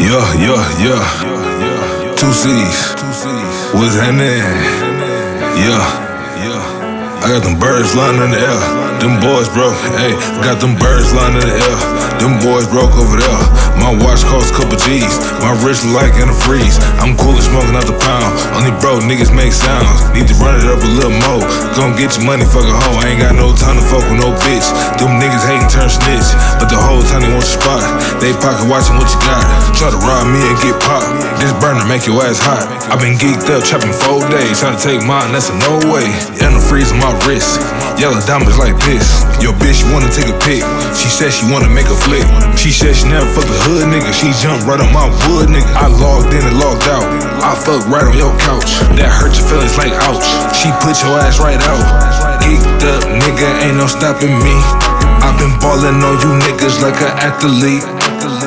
Yeah, yeah, yeah. Two C's. What's happening? Yeah, yeah. I got them birds flying in the air. Them boys broke, hey, got them birds flying in the air. Them boys broke over there. My watch costs a couple G's. My wrist like in a freeze. I'm cool and smoking out the pound. Only broke niggas make sounds. Need to run it up a little more. Gon' get your money, fuck a hoe. I ain't got no time to fuck with no bitch. Them niggas hating turn snitch. But the whole time they want your spot. They pocket watching what you got. Try to rob me and get popped. This burner make your ass hot. i been geeked up, trapping four days. Trying to take mine, that's a no way. Antifreeze on my wrist. Yellow diamonds like this. Your bitch wanna take a pic. She said she wanna make a flick. She said she never fucked a hood nigga. She jumped right on my wood nigga. I logged in and logged out. I fucked right on your couch. That hurt your feelings like ouch. She put your ass right out. Geeked up nigga, ain't no stopping me. i been ballin' on you niggas like an athlete.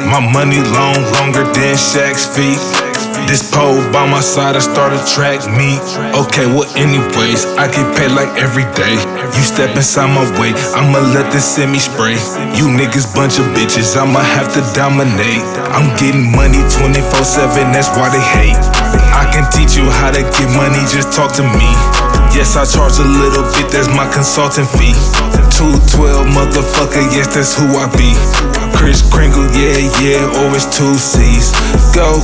My money long, longer than Shaq's feet. This pole by my side, I started track meet. Okay, well, anyways, I get paid like every day. You step inside my way, I'ma let this semi spray. You niggas bunch of bitches, I'ma have to dominate. I'm getting money 24 7, that's why they hate. I can teach you how to get money, just talk to me. Yes, I charge a little bit, that's my consulting fee. 212, motherfucker, yes, that's who I be. Chris Cringo, yeah, yeah, always two C's. Go.